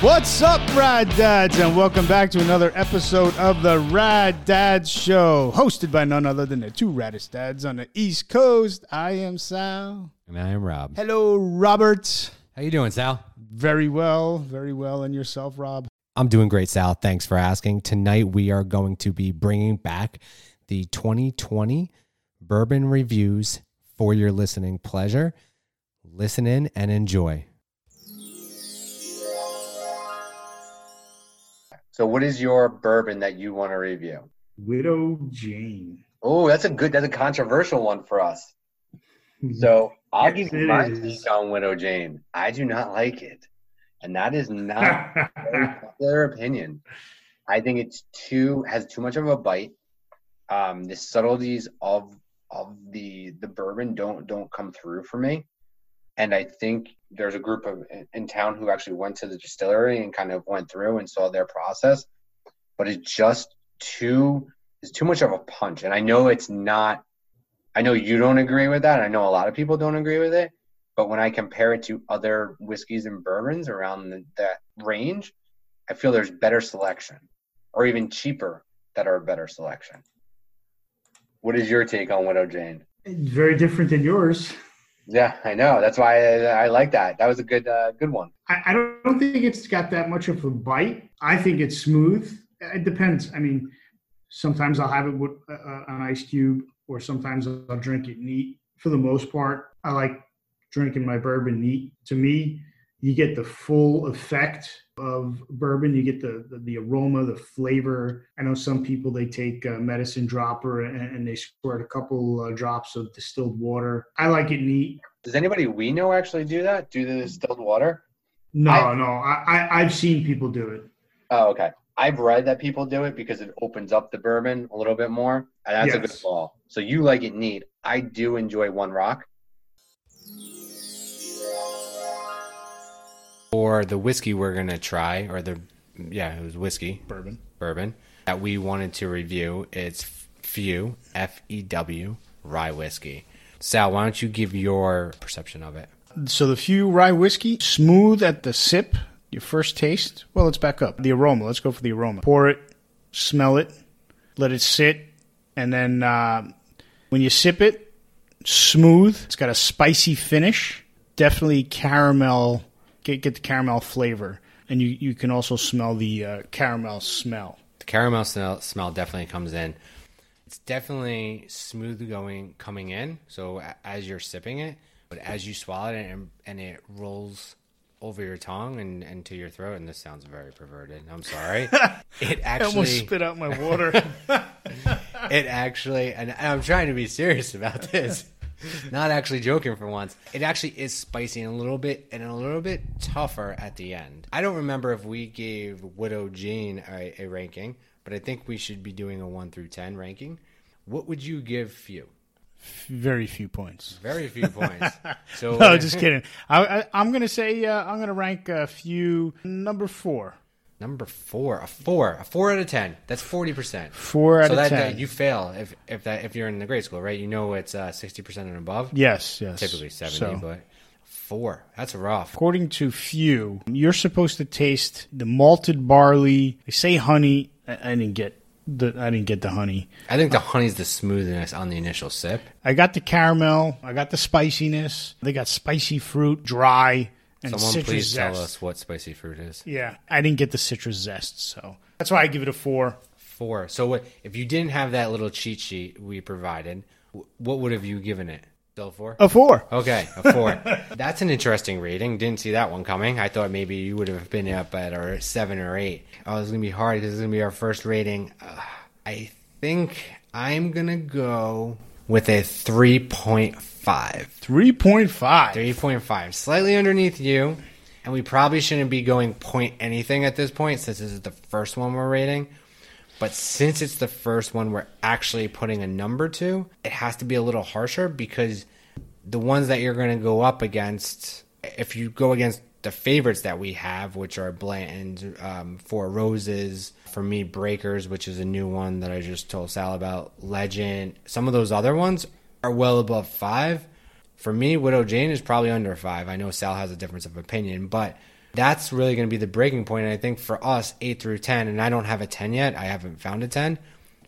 What's up, Rad Dads, and welcome back to another episode of the Rad Dads Show, hosted by none other than the two raddest dads on the East Coast. I am Sal. And I am Rob. Hello, Robert. How you doing, Sal? Very well, very well. And yourself, Rob? I'm doing great, Sal. Thanks for asking. Tonight we are going to be bringing back the 2020 Bourbon Reviews for your listening pleasure. Listen in and enjoy. So, what is your bourbon that you want to review? Widow Jane. Oh, that's a good. That's a controversial one for us. So, I'll give you my take on Widow Jane. I do not like it, and that is not popular opinion. I think it's too has too much of a bite. Um, the subtleties of of the the bourbon don't don't come through for me, and I think there's a group of in, town who actually went to the distillery and kind of went through and saw their process, but it's just too it's too much of a punch, and I know it's not. I know you don't agree with that. I know a lot of people don't agree with it. But when I compare it to other whiskeys and bourbons around the, that range, I feel there's better selection, or even cheaper that are a better selection. What is your take on Widow Jane? It's very different than yours. Yeah, I know. That's why I, I like that. That was a good uh, good one. I, I don't think it's got that much of a bite. I think it's smooth. It depends. I mean, sometimes I'll have it with uh, an ice cube, or sometimes I'll drink it neat. For the most part, I like drinking my bourbon neat. To me, you get the full effect of bourbon. You get the the, the aroma, the flavor. I know some people they take a medicine dropper and, and they squirt a couple uh, drops of distilled water. I like it neat. Does anybody we know actually do that? Do the distilled water? No, I- no, I, I I've seen people do it. Oh, okay. I've read that people do it because it opens up the bourbon a little bit more, and that's a good call. So you like it neat. I do enjoy One Rock. For the whiskey we're going to try, or the, yeah, it was whiskey, Bourbon. bourbon, that we wanted to review, it's Few, F E W, rye whiskey. Sal, why don't you give your perception of it? So the few rye whiskey, smooth at the sip, your first taste. Well, let's back up. The aroma. Let's go for the aroma. Pour it, smell it, let it sit, and then uh, when you sip it, smooth. It's got a spicy finish. Definitely caramel. Get get the caramel flavor, and you you can also smell the uh, caramel smell. The caramel smell, smell definitely comes in. It's definitely smooth going coming in. So as you're sipping it, but as you swallow it and, and it rolls over your tongue and, and to your throat, and this sounds very perverted. I'm sorry. It I almost actually, spit out my water. it actually, and I'm trying to be serious about this. Not actually joking for once. It actually is spicy and a little bit and a little bit tougher at the end. I don't remember if we gave Widow Jane a, a ranking, but I think we should be doing a one through ten ranking. What would you give Few? Very few points. Very few points. So No, just kidding. I, I, I'm going to say uh, I'm going to rank a few number four. Number four, a four, a four out of ten. That's forty percent. Four out So of that, ten. that you fail if if that if you're in the grade school, right? You know it's uh, sixty percent and above. yes, yes. Typically seventy, So, but four. That's rough. according to few, you're supposed to taste the malted barley. They say honey. I, I didn't get the I didn't get the honey. I think the honey's the smoothness on the initial sip. I got the caramel. I got the spiciness. They got spicy fruit, dry, and Someone citrus please zest. tell us what spicy fruit is. Yeah, I didn't get the citrus zest, so that's why I give it a four. Four. So what if you didn't have that little cheat sheet we provided? What would have you given it? Still a four? A four. Okay, a four. That's an interesting rating. Didn't see that one coming. I thought maybe you would have been up at a seven or eight. Oh, it's gonna be hard because it's gonna be our first rating. Uh, I think I'm gonna go with a three point five. Three point five. 3.5, slightly underneath you. And we probably shouldn't be going point anything at this point since this is the first one we're rating. But since it's the first one we're actually putting a number to, it has to be a little harsher because the ones that you're going to go up against, if you go against the favorites that we have, which are Blanton's, um, Four Roses, for me, Breakers, which is a new one that I just told Sal about, Legend, some of those other ones are well above five. For me, Widow Jane is probably under five. I know Sal has a difference of opinion, but that's really going to be the breaking point. And I think for us, 8 through 10, and I don't have a 10 yet, I haven't found a 10,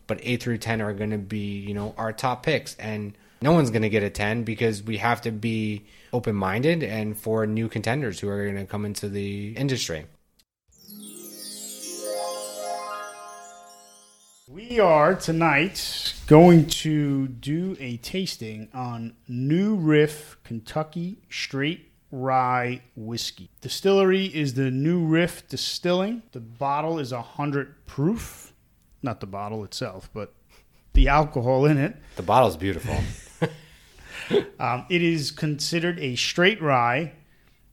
but 8 through 10 are going to be, you know, our top picks. And no one's going to get a 10 because we have to be open minded and for new contenders who are going to come into the industry. We are tonight going to do a tasting on New Riff Kentucky Straight Rye Whiskey. Distillery is the New Riff Distilling. The bottle is 100 proof. Not the bottle itself, but the alcohol in it. The bottle's beautiful. Um, it is considered a straight rye.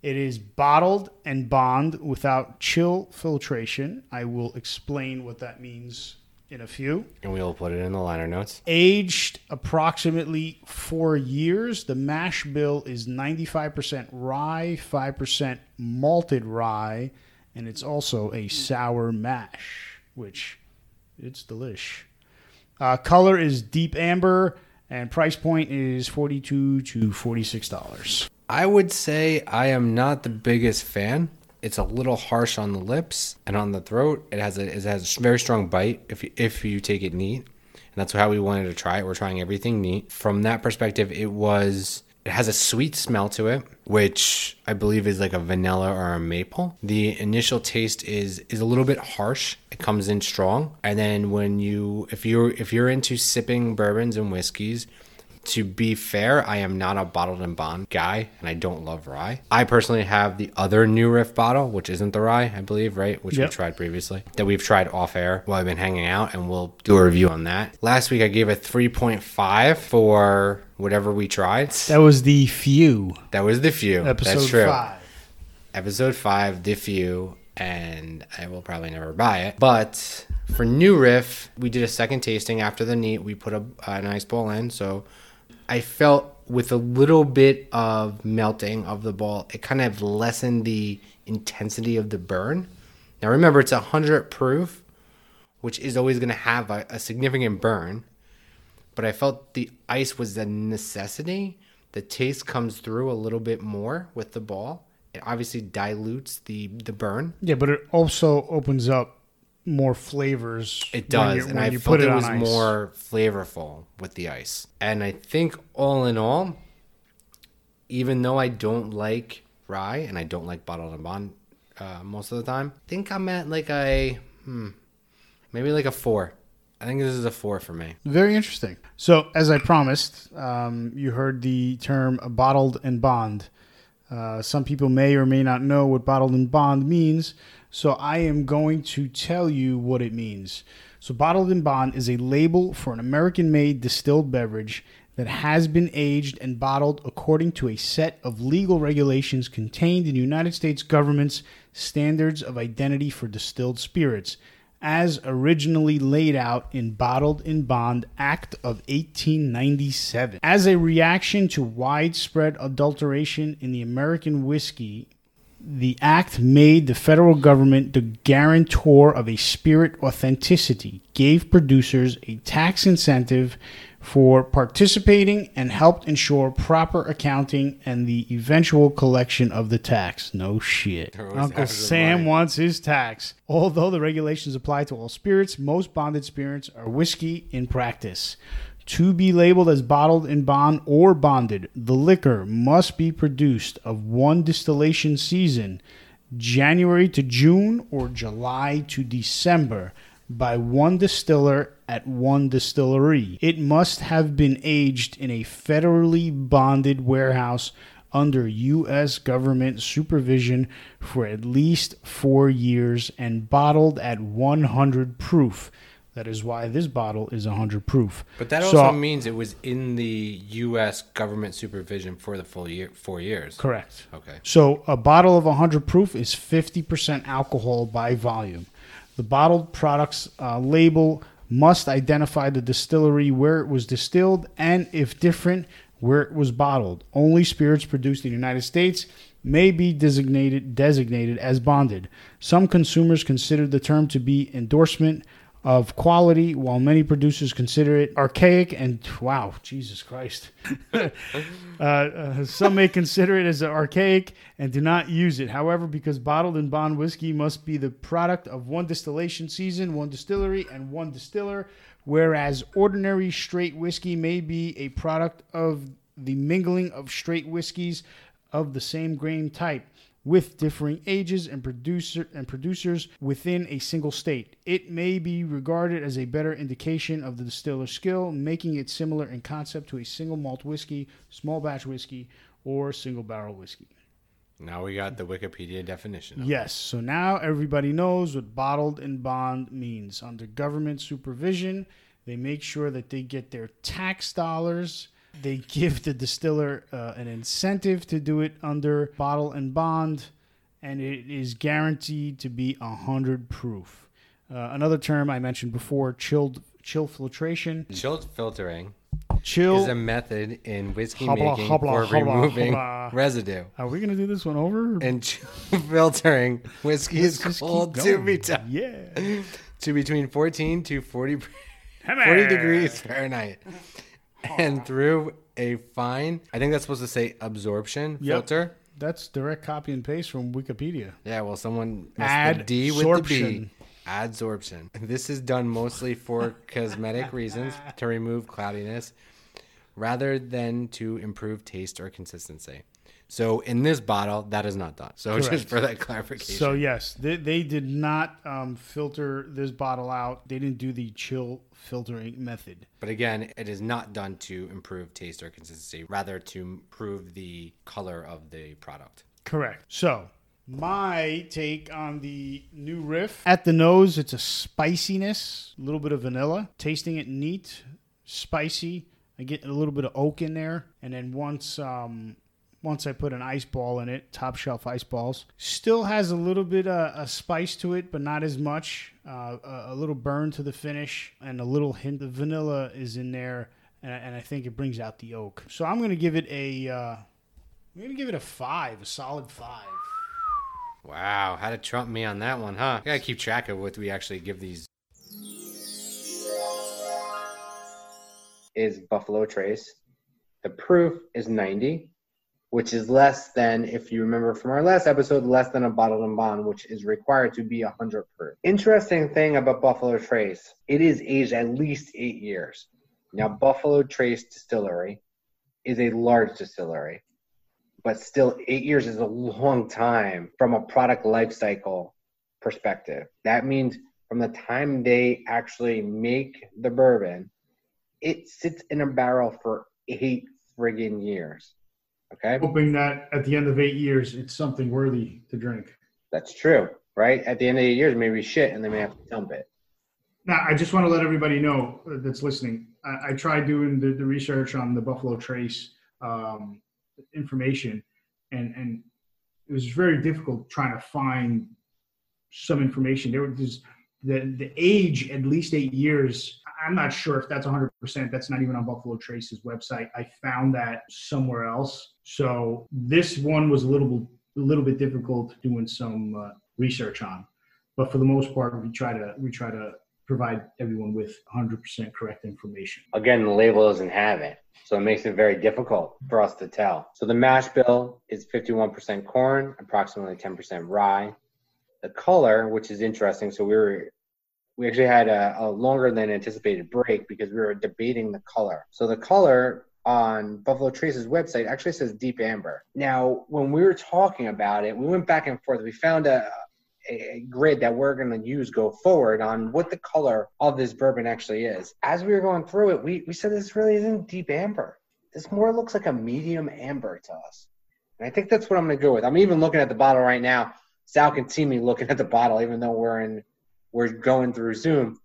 It is bottled and bond without chill filtration. I will explain what that means in a few. and we'll put it in the liner notes. Aged approximately four years. The mash bill is 95% rye, 5% malted rye, and it's also a sour mash, which it's delish. Uh, color is deep amber, and price point is 42 to $46. I would say I am not the biggest fan. It's a little harsh on the lips and on the throat. It has a it has a very strong bite if you, if you take it neat, and that's how we wanted to try it. We're trying everything neat. From that perspective, it was it has a sweet smell to it, which I believe is like a vanilla or a maple. The initial taste is is a little bit harsh. It comes in strong, and then when you if you're if you're into sipping bourbons and whiskeys, to be fair, I am not a bottled and bond guy, and I don't love rye. I personally have the other New Riff bottle, which isn't the rye, I believe, right? Which Yep. we tried previously, that we've tried off air while I've been hanging out, and we'll do a review on that. Last week, I gave a 3.5 for whatever we tried. That was the few, That was the few. episode That's true. five. Episode five, the few, and I will probably never buy it. But for New Riff, we did a second tasting after the neat. We put a, nice ball in, so I felt with a little bit of melting of the ball, it kind of lessened the intensity of the burn. Now remember, it's a hundred proof, which is always going to have a, a significant burn. But I felt the ice was a necessity. The taste comes through a little bit more with the ball. It obviously dilutes the the burn. Yeah, but it also opens up more flavors. It does, you- and I you felt put it on was ice. more flavorful with the ice. And I think all in all, even though I don't like rye and I don't like bottled and bond uh, most of the time, I think I'm at like a hmm, maybe like a four. I think this is a four for me. Very interesting. So, as I promised, um, you heard the term bottled and bond. Uh, some people may or may not know what bottled and bond means, so I am going to tell you what it means. So, bottled in bond is a label for an American made distilled beverage that has been aged and bottled according to a set of legal regulations contained in the United States government's standards of identity for distilled spirits as originally laid out in Bottled in Bond Act of 1897. As a reaction to widespread adulteration in the American whiskey, the act made the federal government the guarantor of a spirit authenticity, gave producers a tax incentive for participating, and helped ensure proper accounting and the eventual collection of the tax. No shit. Uncle Sam wants his tax. Although the regulations apply to all spirits, most bonded spirits are whiskey in practice. To be labeled as bottled in bond or bonded, the liquor must be produced of one distillation season, January to June or July to December, by one distiller at one distillery. It must have been aged in a federally bonded warehouse under U.S. government supervision for at least four years and bottled at 100 proof. That is why this bottle is 100 proof. But that So- also means it was in the U.S. government supervision for the full year, four years. Correct. Okay. So a bottle of 100 proof is 50% alcohol by volume. The bottled product's uh, label must identify the distillery where it was distilled and, if different, where it was bottled. Only spirits produced in the United States may be designated designated as bonded. Some consumers consider the term to be endorsement of quality, while many producers consider it archaic and wow, Jesus Christ. uh, uh, some may consider it as archaic and do not use it. However, because bottled and bond whiskey must be the product of one distillation season, one distillery, and one distiller, whereas ordinary straight whiskey may be a product of the mingling of straight whiskeys of the same grain type with differing ages and producer and producers within a single state. It may be regarded as a better indication of the distiller's skill, making it similar in concept to a single malt whiskey, small batch whiskey, or single barrel whiskey. Now we got the Wikipedia definition. Yes, so now everybody knows what bottled and bond means. Under government supervision, they make sure that they get their tax dollars. They give the distiller uh, an incentive to do it under bottle and bond, and it is guaranteed to be 100 proof. Uh, another term I mentioned before, chilled chill filtration. Chilled filtering Chill. is a method in whiskey Hobla, making hobla, for hobla, removing residue. Are we going to do this one over? And chill filtering whiskey Let's is cold to be t- Yeah. to between 14 to 40 40 degrees Fahrenheit. And through a fine, I think that's supposed to say absorption Yep. filter. That's direct copy and paste from Wikipedia. Yeah, well, someone messed the D with the Adsorption. B. Adsorption. This is done mostly for cosmetic reasons to remove cloudiness rather than to improve taste or consistency. So in this bottle, that is not done. So Correct. just for that clarification. So yes, they, they did not um, filter this bottle out. They didn't do the chill filtering method. But again, it is not done to improve taste or consistency, rather to improve the color of the product. Correct. So my take on the new riff at the nose, it's a spiciness, a little bit of vanilla. Tasting it neat, spicy. I get a little bit of oak in there, and then once um, once I put an ice ball in it, top shelf ice balls, still has a little bit of a spice to it, but not as much. Uh, a, a little burn to the finish, and a little hint of vanilla is in there, and, I- and I think it brings out the oak. So I'm gonna give it a. Uh, I'm gonna give it a five, a solid five. Wow, how to trump me on that one, huh? I gotta keep track of what we actually give these. is Buffalo Trace. The proof is 90, which is less than, if you remember from our last episode, less than a bottled and bond, which is required to be 100 proof. Interesting thing about Buffalo Trace, it is aged at least eight years. Now, Buffalo Trace Distillery is a large distillery, but still, eight years is a long time from a product life cycle perspective. That means from the time they actually make the bourbon it sits in a barrel for eight friggin' years. Okay, Hoping that at the end of eight years, it's something worthy to drink. that's true, right? At the end of eight years, maybe shit, and they may have to dump it. Now, I just want to let everybody know uh, that's listening. I, I tried doing the, the research on the Buffalo Trace um, information, and and it was very difficult trying to find some information. There was the the age at least eight years. I'm not sure if that's 100. percent That's not even on Buffalo Trace's website. I found that somewhere else. So this one was a little a little bit difficult doing some uh, research on, but for the most part, we try to we try to provide everyone with 100% correct information. Again, the label doesn't have it, so it makes it very difficult for us to tell. So the mash bill is 51% corn, approximately 10% rye. The color, which is interesting, so we were we actually had a, a longer than anticipated break because we were debating the color. So the color on Buffalo Trace's website actually says deep amber. Now, when we were talking about it, we went back and forth. We found a, a, grid that we're going to use go forward on what the color of this bourbon actually is. As we were going through it, we, we said this really isn't deep amber. This more looks like a medium amber to us. And I think that's what I'm going to go with. I'm even looking at the bottle right now. Sal can see me looking at the bottle, even though we're in we're going through Zoom.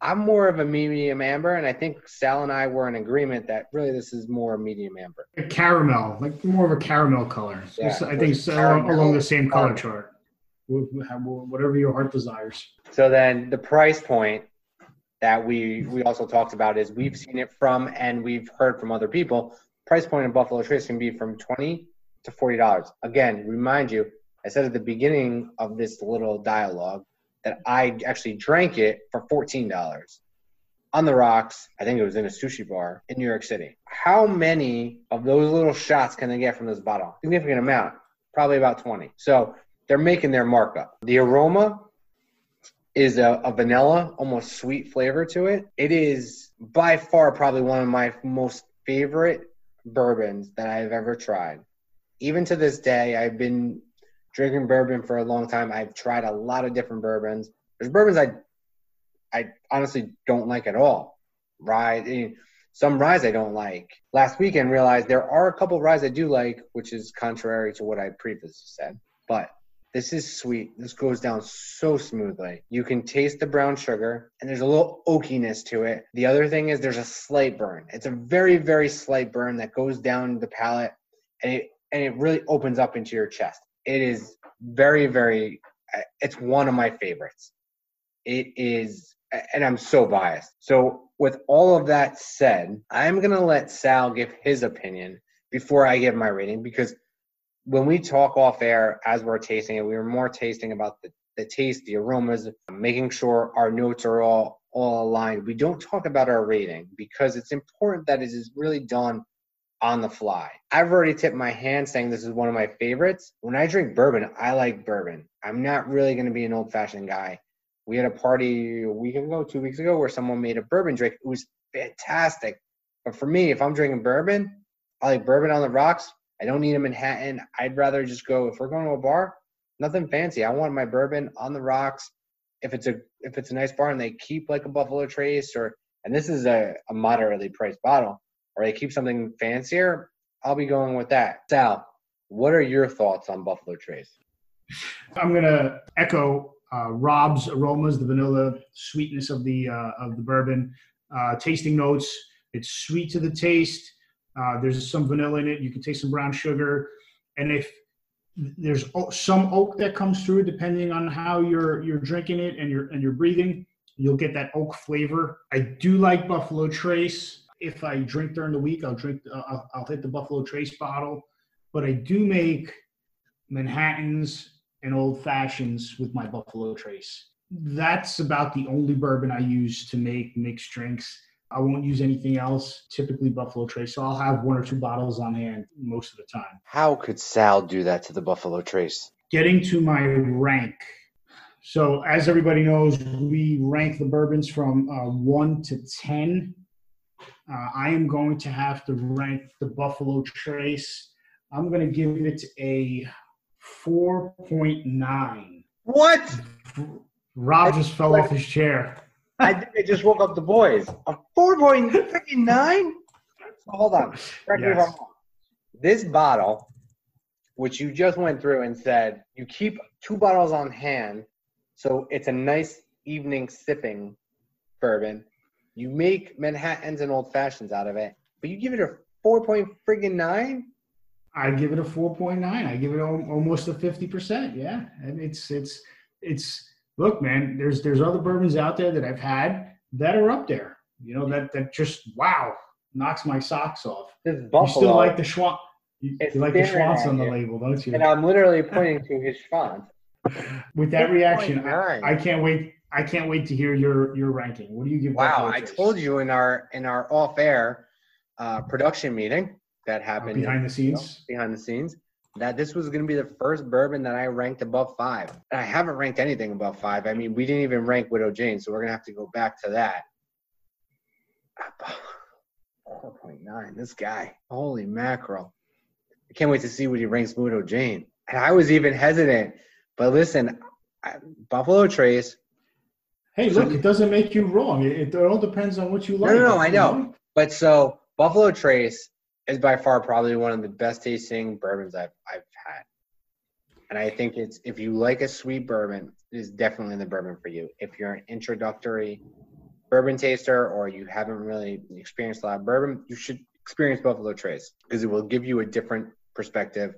I'm more of a medium amber, and I think Sal and I were in agreement that really this is more medium amber. A caramel, like more of a caramel color. Yeah, It's- I think it's along, caramel along the same color chart. Wh- wh- Whatever your heart desires. So then the price point that we we also talked about is we've seen it from and we've heard from other people. Price point in Buffalo Trace can be from twenty to forty dollars. Again, remind you, I said at the beginning of this little dialogue that I actually drank it for fourteen dollars on the rocks. I think it was in a sushi bar in New York City. How many of those little shots can they get from this bottle? Significant amount, probably about 20. So they're making their markup. The aroma is a, a vanilla, almost sweet flavor to it. It is by far probably one of my most favorite bourbons that I've ever tried. Even to this day, I've been drinking bourbon for a long time. I've tried a lot of different bourbons. There's bourbons I I honestly don't like at all. Rye, eh, some ryes I don't like. Last weekend realized there are a couple ryes I do like, which is contrary to what I previously said. But this is sweet. This goes down so smoothly. You can taste the brown sugar, and there's a little oakiness to it. The other thing is there's a slight burn. It's a very, very slight burn that goes down the palate, and it and it really opens up into your chest. It is very, very. Eh, it's one of my favorites. It is and I'm so biased. So, with all of that said, I'm going to let Sal give his opinion before I give my rating because when we talk off air as we're tasting it, we were more tasting about the, the taste, the aromas, making sure our notes are all all aligned. We don't talk about our rating because it's important that it is really done on the fly. I've already tipped my hand saying this is one of my favorites. When I drink bourbon, I like bourbon. I'm not really going to be an old fashioned guy. We had a party a week ago, two weeks ago, where someone made a bourbon drink. It was fantastic. But for me, if I'm drinking bourbon, I like bourbon on the rocks. I don't need a Manhattan. I'd rather just go if we're going to a bar, nothing fancy. I want my bourbon on the rocks. If it's a if it's a nice bar and they keep like a Buffalo Trace or and this is a, a moderately priced bottle, or they keep something fancier, I'll be going with that. Sal, what are your thoughts on Buffalo Trace? I'm gonna echo uh, Rob's aromas, the vanilla sweetness of the uh, of the bourbon, uh, tasting notes. It's sweet to the taste. Uh, there's some vanilla in it. You can taste some brown sugar, and if there's some oak that comes through, depending on how you're you're drinking it and you're and you're breathing, you'll get that oak flavor. I do like Buffalo Trace. If I drink during the week, I'll drink. Uh, I'll, I'll hit the Buffalo Trace bottle, but I do make Manhattans and old fashions with my Buffalo Trace. That's about the only bourbon I use to make mixed drinks. I won't use anything else, typically Buffalo Trace. So I'll have one or two bottles on hand most of the time. How could Sal do that to the Buffalo Trace? Getting to my rank. So, as everybody knows, we rank the bourbons from uh, 1 to 10. Uh, I am going to have to rank the Buffalo Trace. I'm going to give it a 4.9. What? Rob just fell off his chair. I think I just woke up the boys. A 4.9? Hold on. Correct me if I'm wrong. This bottle, which you just went through and said you keep two bottles on hand, so it's a nice evening sipping bourbon. You make Manhattans and old fashions out of it, but you give it a 4.9? I give it a 4.9. I give it almost a 50%. Yeah. And it's, it's, it's, look, man, there's, there's other bourbons out there that I've had that are up there, you know, that, that just, wow, knocks my socks off. This Buffalo. You still like the Schwan. You, you like the Schwantz on the label, don't you? And I'm literally pointing to his Schwantz. With that reaction, I, I, can't wait. I can't wait to hear your your ranking. What do you give? Wow, I told you in our in our off air uh, production meeting that happened behind the scenes. You know, behind the scenes. That this was going to be the first bourbon that I ranked above five. And I haven't ranked anything above five. I mean, we didn't even rank Widow Jane, so we're going to have to go back to that. 4.9. This guy. Holy mackerel. I can't wait to see what he ranks Widow Jane. And I was even hesitant. But listen, Buffalo Trace. Hey, look, it doesn't make you wrong. It, it all depends on what you like. No, no, no I know. But so Buffalo Trace is by far probably one of the best tasting bourbons I've I've had. And I think it's if you like a sweet bourbon, it is definitely the bourbon for you. If you're an introductory bourbon taster or you haven't really experienced a lot of bourbon, you should experience Buffalo Trace because it will give you a different perspective.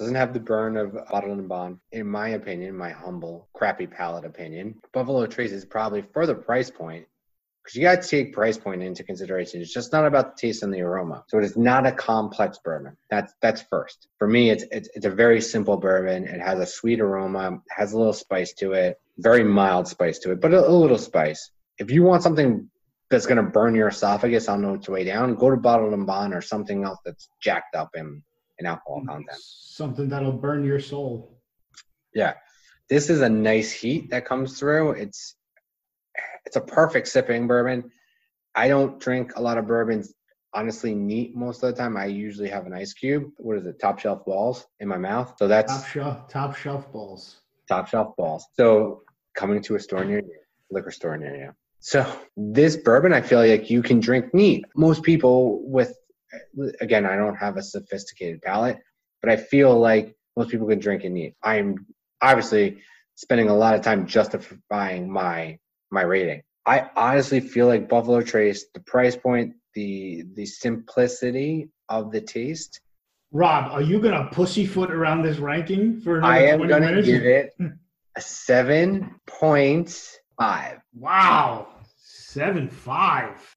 Doesn't have the burn of bottled and bond, in my opinion, my humble, crappy palate opinion. Buffalo Trace is probably for the price point because you got to take price point into consideration. It's just not about the taste and the aroma. So it is not a complex bourbon. That's that's first. For me, it's it's, it's a very simple bourbon. It has a sweet aroma, has a little spice to it, very mild spice to it, but a, a little spice. If you want something that's going to burn your esophagus on its way down, go to Bottled and Bond or something else that's jacked up in, in alcohol mm, content. Something that'll burn your soul. Yeah. This is a nice heat that comes through. It's it's a perfect sipping bourbon. I don't drink a lot of bourbons honestly neat most of the time. I usually have an ice cube. What is it? Top shelf balls in my mouth. So that's Top shelf, top shelf balls. top shelf balls. So coming to a store near you, liquor store near you. So this bourbon, I feel like you can drink neat. Most people with, again, I don't have a sophisticated palate, but I feel like most people can drink and eat. I'm obviously spending a lot of time justifying my my rating. I honestly feel like Buffalo Trace, the price point, the the simplicity of the taste. Rob, are you gonna pussyfoot around this ranking for another I am 20 gonna minutes? give it a seven point five. Wow, seven five.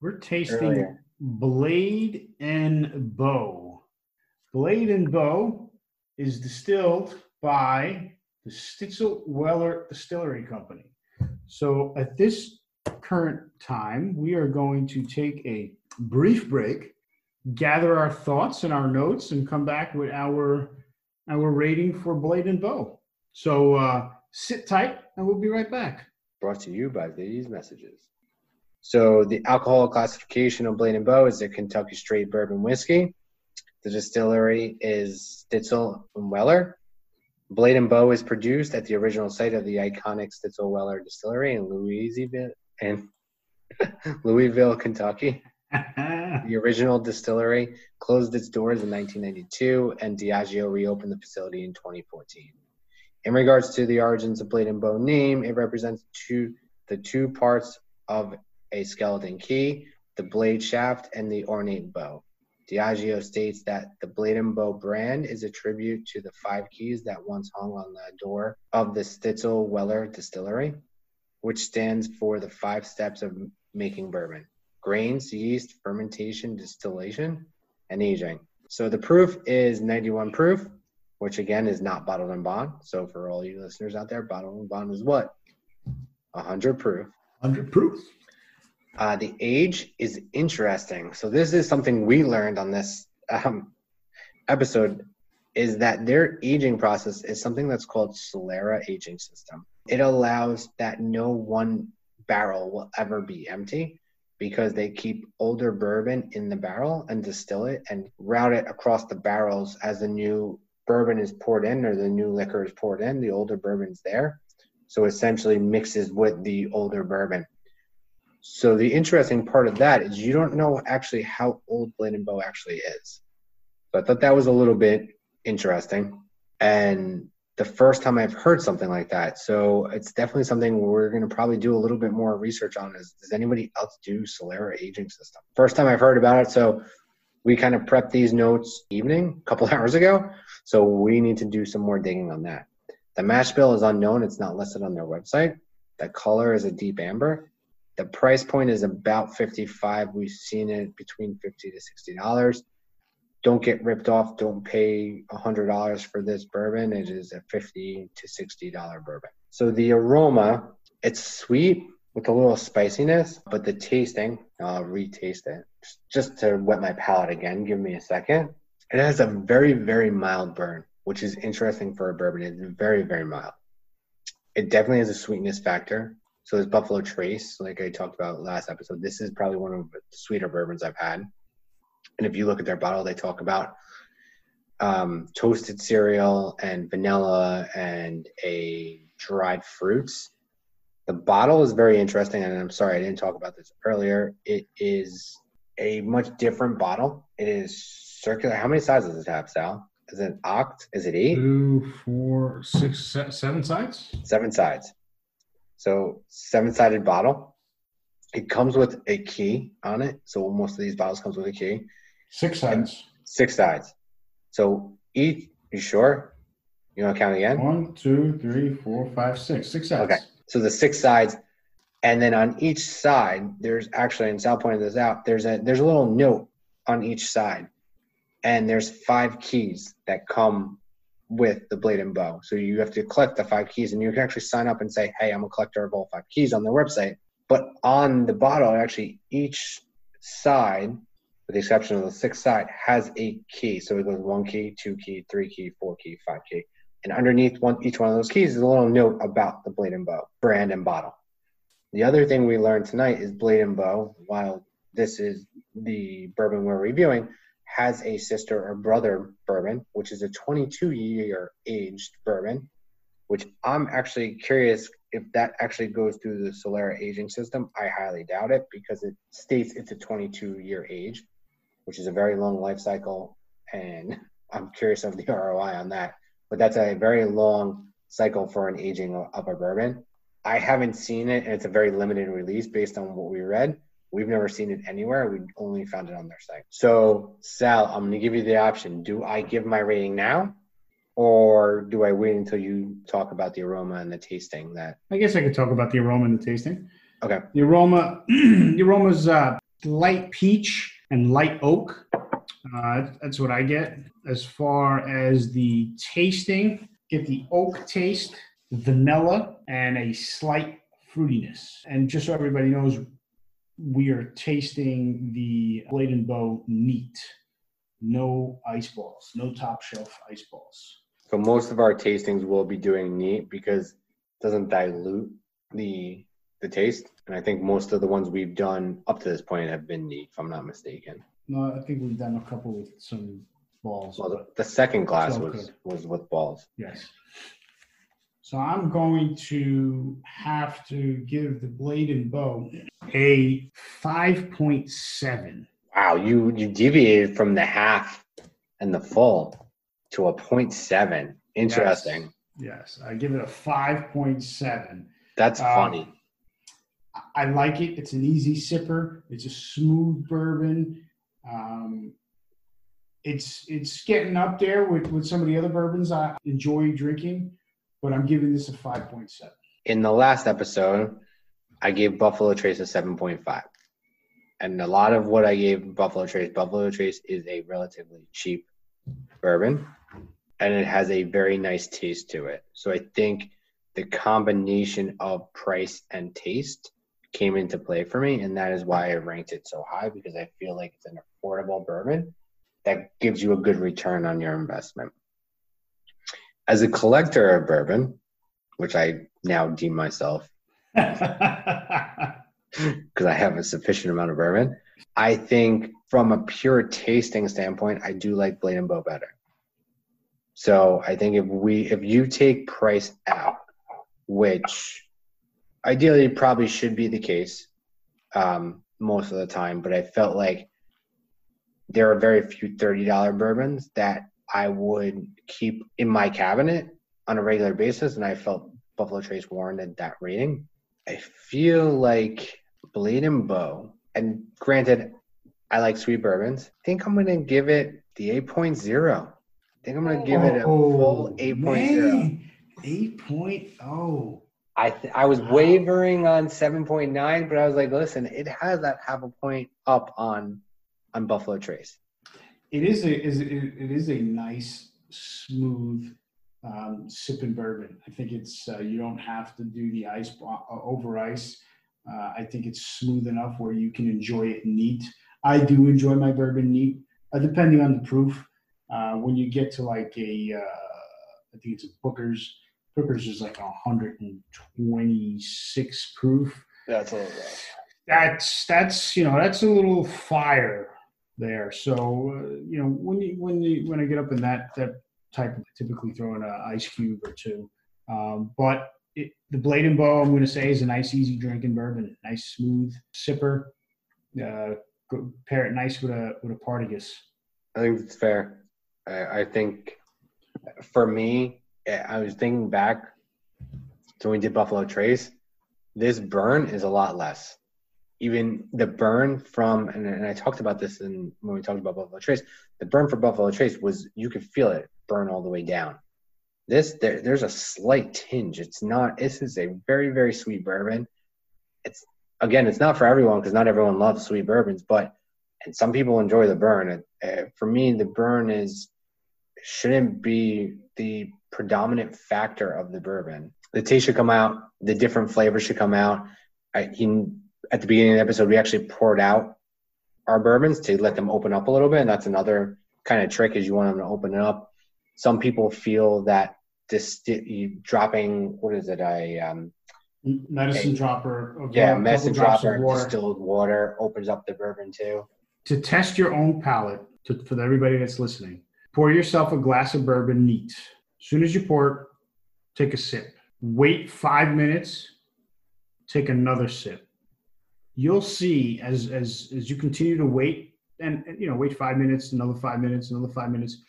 We're tasting Earlier. Blade and Bow. Blade and Bow is distilled by the Stitzel Weller Distillery Company. So at this current time, we are going to take a brief break, gather our thoughts and our notes, and come back with our our rating for Blade and Bow. So uh, sit tight, and we'll be right back. brought to you by these messages. So the alcohol classification of Blade and Bow is a Kentucky straight bourbon whiskey. The distillery is Stitzel and Weller. Blade and Bow is produced at the original site of the iconic Stitzel Weller distillery in Louisville, in Louisville, Kentucky. The original distillery closed its doors in 1992, and Diageo reopened the facility in 2014. In regards to the origins of Blade and Bow name, it represents two the two parts of a skeleton key, the blade shaft and the ornate bow. Diageo states that the Blade and Bow brand is a tribute to the five keys that once hung on the door of the Stitzel Weller distillery, which stands for the five steps of making bourbon grains, yeast, fermentation, distillation, and aging. So the proof is 91 proof, which again is not bottled and bond. So for all you listeners out there, bottled and bond is what? 100 proof. 100 proof. Uh, the age is interesting. So this is something we learned on this um, episode is that their aging process is something that's called Solera aging system. It allows that no one barrel will ever be empty because they keep older bourbon in the barrel and distill it and route it across the barrels as the new bourbon is poured in or the new liquor is poured in, the older bourbon's there. So essentially mixes with the older bourbon. So the interesting part of that is you don't know actually how old Blade and Bow actually is. So I thought that was a little bit interesting. And the first time I've heard something like that. So it's definitely something we're going to probably do a little bit more research on is does anybody else do Solera aging system? First time I've heard about it. So we kind of prepped these notes evening, a couple hours ago. So we need to do some more digging on that. The mash bill is unknown. It's not listed on their website. The color is a deep amber. The price point is about 55. We've seen it between 50 to 60 dollars. Don't get ripped off. Don't pay $100 for this bourbon. It is a 50 to 60 dollar bourbon. So the aroma, it's sweet with a little spiciness, but the tasting, I'll retaste it just to wet my palate again. Give me a second. It has a very, very mild burn, which is interesting for a bourbon. It's very, very mild. It definitely has a sweetness factor. So it's Buffalo Trace, like I talked about last episode, this is probably one of the sweeter bourbons I've had. And if you look at their bottle, they talk about um, toasted cereal and vanilla and a dried fruits. The bottle is very interesting, and I'm sorry I didn't talk about this earlier. It is a much different bottle. It is circular. How many sizes does it have, Sal? Is it oct? Is it eight? Two, four, six, se- seven sides. seven sides. So seven sided bottle. It comes with a key on it. So most of these bottles comes with a key. Six sides. Six sides. So each you sure? You want to count again? One, two, three, four, five, six. Six sides. Okay. So the six sides, and then on each side, there's actually, and Sal pointed this out. There's a there's a little note on each side, and there's five keys that come with the blade and bow. So you have to collect the five keys, and you can actually sign up and say, "Hey, I'm a collector of all five keys" on their website. But on the bottle, actually, each side, with the exception of the sixth side, has a key. So it goes one key, two key, three key, four key, five key. And underneath one, each one of those keys is a little note about the Blade and Bow brand and bottle. The other thing we learned tonight is Blade and Bow, while this is the bourbon we're reviewing, has a sister or brother bourbon, which is a 22 year aged bourbon, which I'm actually curious if that actually goes through the Solera aging system. I highly doubt it because it states it's a 22 year age, which is a very long life cycle. And I'm curious of the ROI on that but that's a very long cycle for an aging of a bourbon. I haven't seen it, and it's a very limited release based on what we read. We've never seen it anywhere. We only found it on their site. So, Sal, I'm going to give you the option. Do I give my rating now, or do I wait until you talk about the aroma and the tasting? That I guess I could talk about the aroma and the tasting. Okay. The aroma, the aroma's uh, light peach and light oak. Uh, that's what I get. As far as the tasting, get the oak taste, vanilla, and a slight fruitiness. And just so everybody knows, we are tasting the Blade and Bow neat. No ice balls, no top shelf ice balls. So most of our tastings will be doing neat because it doesn't dilute the the taste. And I think most of the ones we've done up to this point have been neat, if I'm not mistaken. No, I think we've done a couple with some balls. Well, the, the second glass was good. was with balls. Yes. So I'm going to have to give the blade and bow a 5.7. Wow, you you deviated from the half and the full to a point seven. Interesting. Yes, I give it a 5.7. That's Um, funny. I like it. It's an easy sipper. It's a smooth bourbon. Um, it's it's getting up there with, with some of the other bourbons I enjoy drinking, but I'm giving this a 5.7. In the last episode, I gave Buffalo Trace a seven point five, and a lot of what I gave Buffalo Trace, Buffalo Trace is a relatively cheap bourbon, and it has a very nice taste to it. So I think the combination of price and taste came into play for me, and that is why I ranked it so high because I feel like it's an affordable bourbon that gives you a good return on your investment. As a collector of bourbon, which I now deem myself because I have a sufficient amount of bourbon, I think from a pure tasting standpoint, I do like Blade and Bow better. So I think if we if you take price out, which ideally probably should be the case um, most of the time, but I felt like there are very few thirty dollar bourbons that I would keep in my cabinet on a regular basis, and I felt Buffalo Trace warranted that rating. I feel like Blade and Bow, and granted, I like sweet bourbons. I think I'm gonna give it the 8.0. I think I'm gonna give it a oh, full 8.0. man. 8.0. I th- I was wavering on 7.9, but I was like, listen, it has that half a point up on on Buffalo Trace. It is a is it it is a nice smooth um, sipping bourbon. I think it's uh, you don't have to do the ice uh, over ice. Uh, I think it's smooth enough where you can enjoy it neat. I do enjoy my bourbon neat, uh, depending on the proof. Uh, when you get to like a, uh, I think it's a Booker's. Booker's is like 126 proof. That's a little rough. that's that's you know that's a little fire there. So uh, you know when you when you when I get up in that that type of typically throw in an ice cube or two. Um, but it, the Blade and Bow I'm going to say is a nice easy drinking bourbon, nice smooth sipper. Uh, go, pair it nice with a with a Partagas. I think it's fair. I, I think for me, eh, I was thinking back to when we did Buffalo Trace. This burn is a lot less. Even the burn from, and, and I talked about this in, when we talked about Buffalo Trace. The burn for Buffalo Trace was you could feel it burn all the way down. This there, there's a slight tinge. It's not. This is a very very sweet bourbon. It's again, it's not for everyone because not everyone loves sweet bourbons, but and some people enjoy the burn. Uh, for me, the burn is shouldn't be the predominant factor of the bourbon. The taste should come out. The different flavors should come out. I, he, at the beginning of the episode, we actually poured out our bourbons to let them open up a little bit, and that's another kind of trick is you want them to open it up. Some people feel that this dropping what is it? I um, medicine a, dropper. Yeah, medicine dropper, distilled water opens up the bourbon too. To test your own palate, to, for everybody that's listening, pour yourself a glass of bourbon neat. As soon as you pour it, take a sip. Wait five minutes. Take another sip. You'll see as as as you continue to wait and, and you know wait five minutes, another five minutes, another five minutes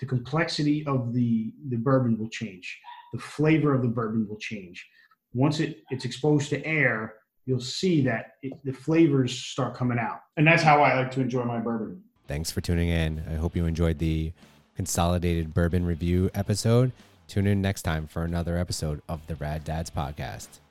the complexity of the the bourbon will change. The flavor of the bourbon will change. Once it, it's exposed to air you'll see that it, the flavors start coming out. And that's how i like to enjoy my bourbon. Thanks for tuning in. I hope you enjoyed the consolidated bourbon review episode. Tune in next time for another episode of the rad dads podcast